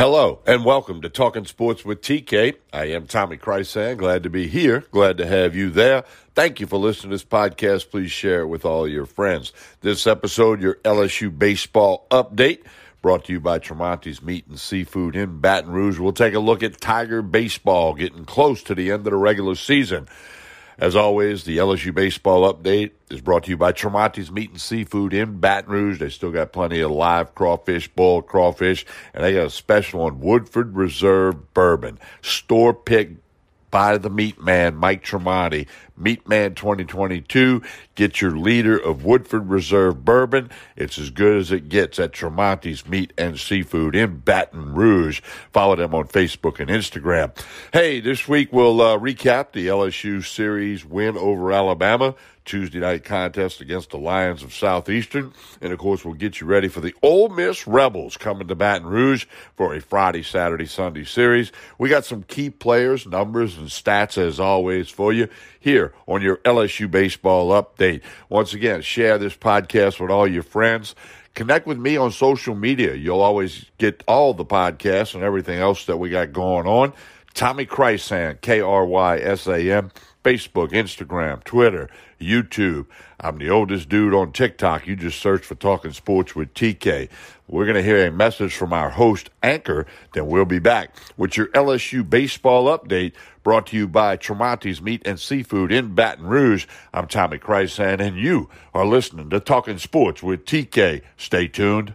Hello and welcome to Talking Sports with TK. I am Tommy Krysan. Glad to be here. Glad to have you there. Thank you for listening to this podcast. Please share it with all your friends. This episode, your LSU baseball update, brought to you by Tremonti's Meat and Seafood in Baton Rouge. We'll take a look at Tiger baseball getting close to the end of the regular season. As always, the LSU baseball update is brought to you by Tremonti's Meat and Seafood in Baton Rouge. They still got plenty of live crawfish, boiled crawfish, and they got a special on Woodford Reserve bourbon. Store pick by the meat man, Mike Tremonti. Meat Man 2022. Get your leader of Woodford Reserve bourbon. It's as good as it gets at Tremonti's Meat and Seafood in Baton Rouge. Follow them on Facebook and Instagram. Hey, this week we'll uh, recap the LSU series win over Alabama. Tuesday night contest against the Lions of Southeastern. And of course, we'll get you ready for the Ole Miss Rebels coming to Baton Rouge for a Friday, Saturday, Sunday series. We got some key players, numbers, and stats as always for you here on your LSU baseball update. Once again, share this podcast with all your friends. Connect with me on social media. You'll always get all the podcasts and everything else that we got going on. Tommy Krysan, K R Y S A M. Facebook, Instagram, Twitter, YouTube. I'm the oldest dude on TikTok. You just search for Talking Sports with TK. We're going to hear a message from our host, Anchor. Then we'll be back with your LSU baseball update brought to you by Tremonti's Meat and Seafood in Baton Rouge. I'm Tommy Krysan, and you are listening to Talking Sports with TK. Stay tuned.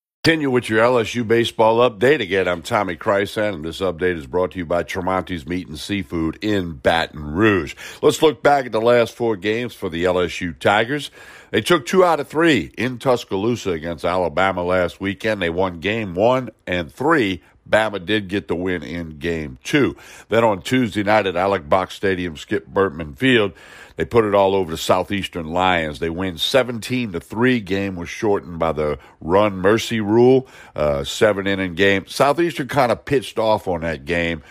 Continue with your LSU baseball update. Again, I'm Tommy Krysan, and this update is brought to you by Tremonti's Meat and Seafood in Baton Rouge. Let's look back at the last four games for the LSU Tigers. They took two out of three in Tuscaloosa against Alabama last weekend. They won game one and three. Bama did get the win in game two. Then on Tuesday night at Alex Box Stadium, Skip Bertman Field, they put it all over the Southeastern Lions. They win 17 to 3. Game was shortened by the run mercy rule, uh, seven inning game. Southeastern kind of pitched off on that game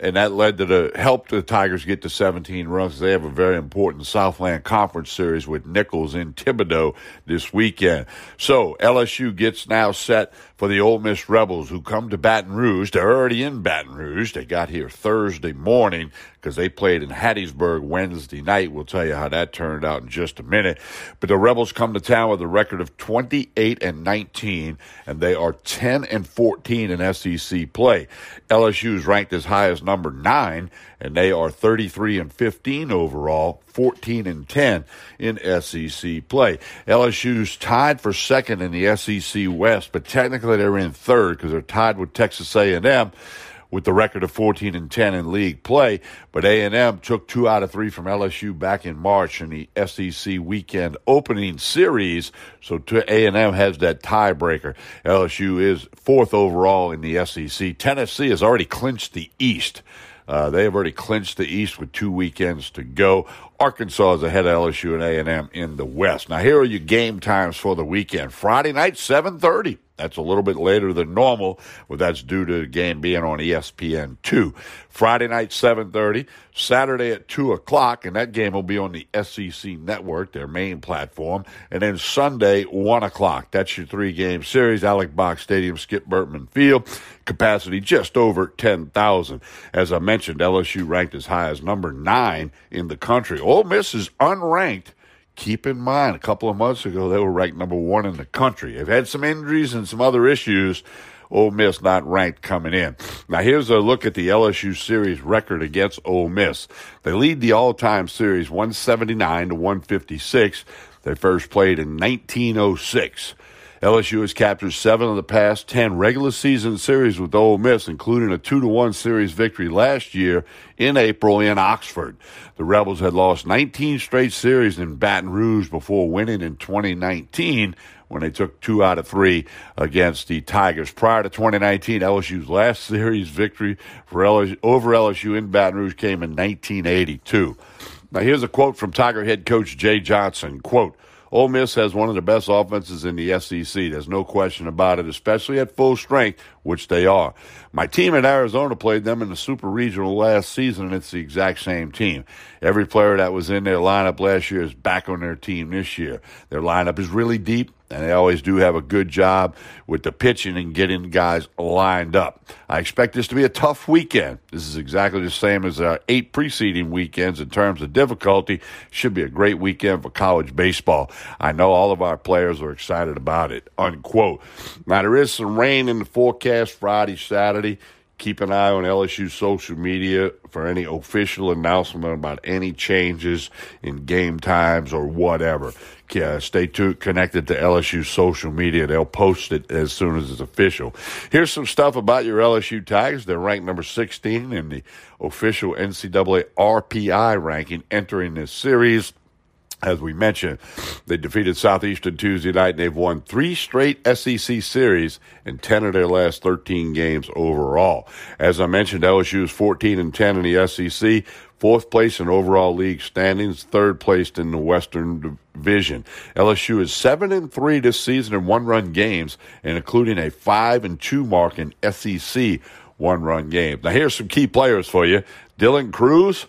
and that led to the help the Tigers get to 17 runs. They have a very important Southland Conference series with Nicholls in Thibodaux this weekend. So LSU gets now set for the Ole Miss Rebels who come to Baton Rouge. They're already in Baton Rouge. They got here Thursday morning because they played in Hattiesburg Wednesday night. We'll tell you how that turned out in just a minute. But the Rebels come to town with a record of 28 and 19, and they are 10 and 14 in SEC play. LSU is ranked as high as number nine, and they are 33 and 15 overall, 14 and 10 in SEC play. LSU's tied for second in the SEC West, but technically they're in third because they're tied with Texas A&M with the record of 14 and 10 in league play. But A&M took two out of three from LSU back in March in the SEC weekend opening series. So A&M has that tiebreaker. LSU is fourth overall in the SEC. Tennessee has already clinched the East. Uh, they have already clinched the East with two weekends to go. Arkansas is ahead of LSU and A&M in the West. Now here are your game times for the weekend. Friday night, 7:30. That's a little bit later than normal, but that's due to the game being on ESPN two. Friday night, seven thirty. Saturday at two o'clock, and that game will be on the SEC Network, their main platform. And then Sunday, one o'clock. That's your three game series. Alex Box Stadium, Skip Bertman Field. Capacity just over ten thousand. As I mentioned, LSU ranked as high as number nine in the country. Ole Miss is unranked keep in mind, a couple of months ago, they were ranked number one in the country. They've had some injuries and some other issues. Ole Miss not ranked coming in. Now here's a look at the LSU series record against Ole Miss. They lead the all-time series 179 to 156. They first played in 1906. LSU has captured seven of the past 10 regular season series with Ole Miss, including a 2 to 1 series victory last year in April in Oxford. The Rebels had lost 19 straight series in Baton Rouge before winning in 2019 when they took two out of three against the Tigers. Prior to 2019, LSU's last series victory for LSU, over LSU in Baton Rouge came in 1982. Now, here's a quote from Tiger head coach Jay Johnson. Quote, Ole Miss has one of the best offenses in the SEC. There's no question about it, especially at full strength, which they are. My team in Arizona played them in the Super Regional last season, and it's the exact same team. Every player that was in their lineup last year is back on their team this year. Their lineup is really deep and they always do have a good job with the pitching and getting guys lined up. I expect this to be a tough weekend. This is exactly the same as our eight preceding weekends in terms of difficulty. Should be a great weekend for college baseball. I know all of our players are excited about it. Unquote. Now there is some rain in the forecast Friday, Saturday. Keep an eye on LSU social media for any official announcement about any changes in game times or whatever. Yeah, uh, stay tuned, connected to LSU social media. They'll post it as soon as it's official. Here's some stuff about your LSU Tigers. They're ranked number 16 in the official NCAA RPI ranking entering this series. As we mentioned, they defeated Southeastern Tuesday night and they've won three straight SEC series in 10 of their last 13 games overall. As I mentioned, LSU is 14 and 10 in the SEC, fourth place in overall league standings, third place in the Western Division. LSU is 7 and 3 this season in one run games and including a 5 and 2 mark in SEC one run games. Now here's some key players for you. Dylan Crews,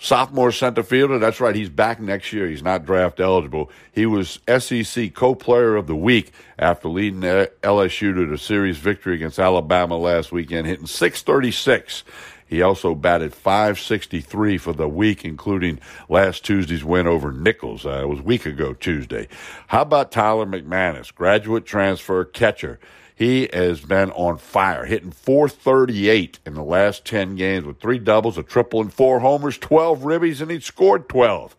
sophomore center fielder. That's right. He's back next year. He's not draft eligible. He was SEC co-player of the week after leading LSU to the series victory against Alabama last weekend, hitting 636. He also batted 563 for the week, including last Tuesday's win over Nicholls. Uh, it was a week ago Tuesday. How about Tyler McManus, graduate transfer catcher? He has been on fire, hitting 438 in the last 10 games with three doubles, a triple, and four homers, 12 ribbies, and he scored 12.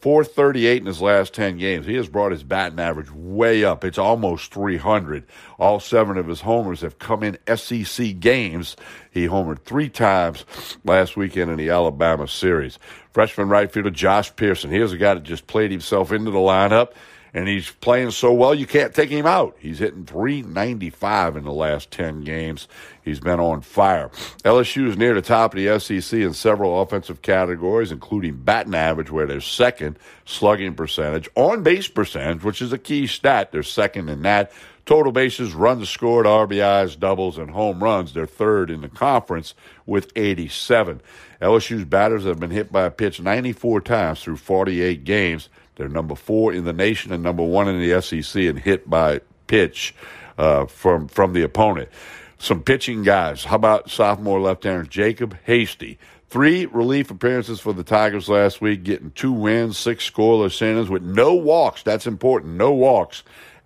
438 in his last 10 games. He has brought his batting average way up. It's almost 300. All seven of his homers have come in SEC games. He homered three times last weekend in the Alabama series. Freshman right fielder Josh Pearson. Here's a guy that just played himself into the lineup and he's playing so well you can't take him out. He's hitting 395 in the last 10 games. He's been on fire. LSU is near the top of the SEC in several offensive categories, including batting average, where they're second, slugging percentage, on base percentage, which is a key stat. They're second in that. Total bases, runs scored, RBIs, doubles, and home runs. They're third in the conference with 87. LSU's batters have been hit by a pitch 94 times through 48 games. They're number four in the nation and number one in the SEC and hit by pitch uh, from from the opponent. Some pitching guys. How about sophomore left-hander Jacob Hasty? Three relief appearances for the Tigers last week, getting two wins, six scoreless innings with no walks. That's important. No walks,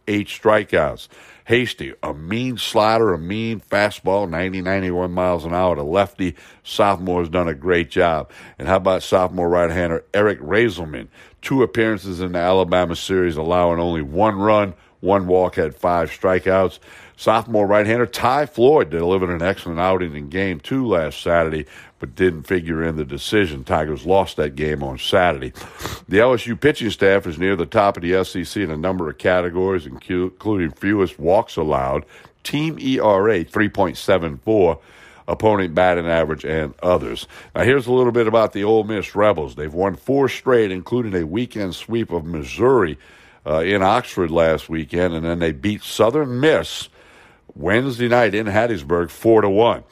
eight strikeouts. Hasty, a mean slider, a mean fastball, 90, 91 miles an hour to lefty. Sophomore has done a great job. And how about sophomore right-hander Eric Reyzelman? Two appearances in the Alabama series, allowing only one run, one walk, had five strikeouts. Sophomore right-hander Ty Floyd delivered an excellent outing in game two last Saturday, but didn't figure in the decision. Tigers lost that game on Saturday. The LSU pitching staff is near the top of the SEC in a number of categories, including fewest walks allowed, team ERA 3.74 opponent batting average, and others. Now, here's a little bit about the Ole Miss Rebels. They've won four straight, including a weekend sweep of Missouri uh, in Oxford last weekend, and then they beat Southern Miss Wednesday night in Hattiesburg, four to one.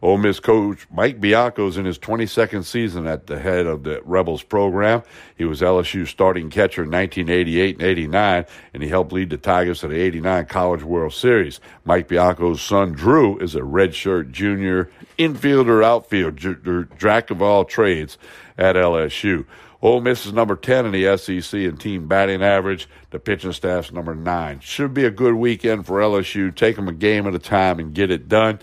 Ole Miss coach Mike Bianco is in his 22nd season at the head of the Rebels program. He was LSU's starting catcher in 1988 and 89, and he helped lead the Tigers to the 89 College World Series. Mike Bianco's son Drew is a redshirt junior infielder, outfielder, jack of all trades at LSU. Ole Miss is number 10 in the SEC in team batting average. The pitching staff's number 9. Should be a good weekend for LSU. Take them a game at a time and get it done.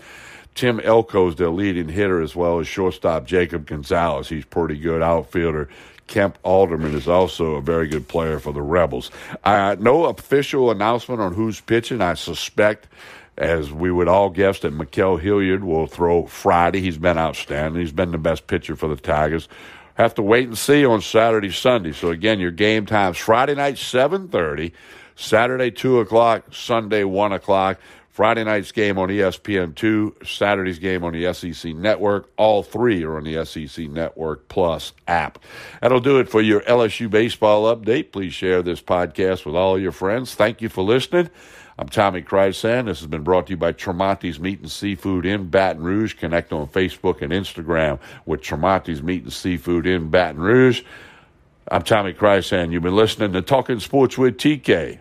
Tim Elko is their leading hitter as well as shortstop Jacob Gonzalez. He's pretty good outfielder. Kemp Alderman is also a very good player for the Rebels. Uh, no official announcement on who's pitching. I suspect, as we would all guess, that Ma'Khail Hilliard will throw Friday. He's been outstanding. He's been the best pitcher for the Tigers. Have to wait and see on Saturday, Sunday. So again, your game times Friday night seven thirty, Saturday two o'clock, Sunday one o'clock. Friday night's game on ESPN2, Saturday's game on the SEC Network. All three are on the SEC Network Plus app. That'll do it for your LSU baseball update. Please share this podcast with all your friends. Thank you for listening. I'm Tommy Krysan. This has been brought to you by Tremonti's Meat and Seafood in Baton Rouge. Connect on Facebook and Instagram with Tremonti's Meat and Seafood in Baton Rouge. I'm Tommy Krysan. You've been listening to Talking Sports with TK.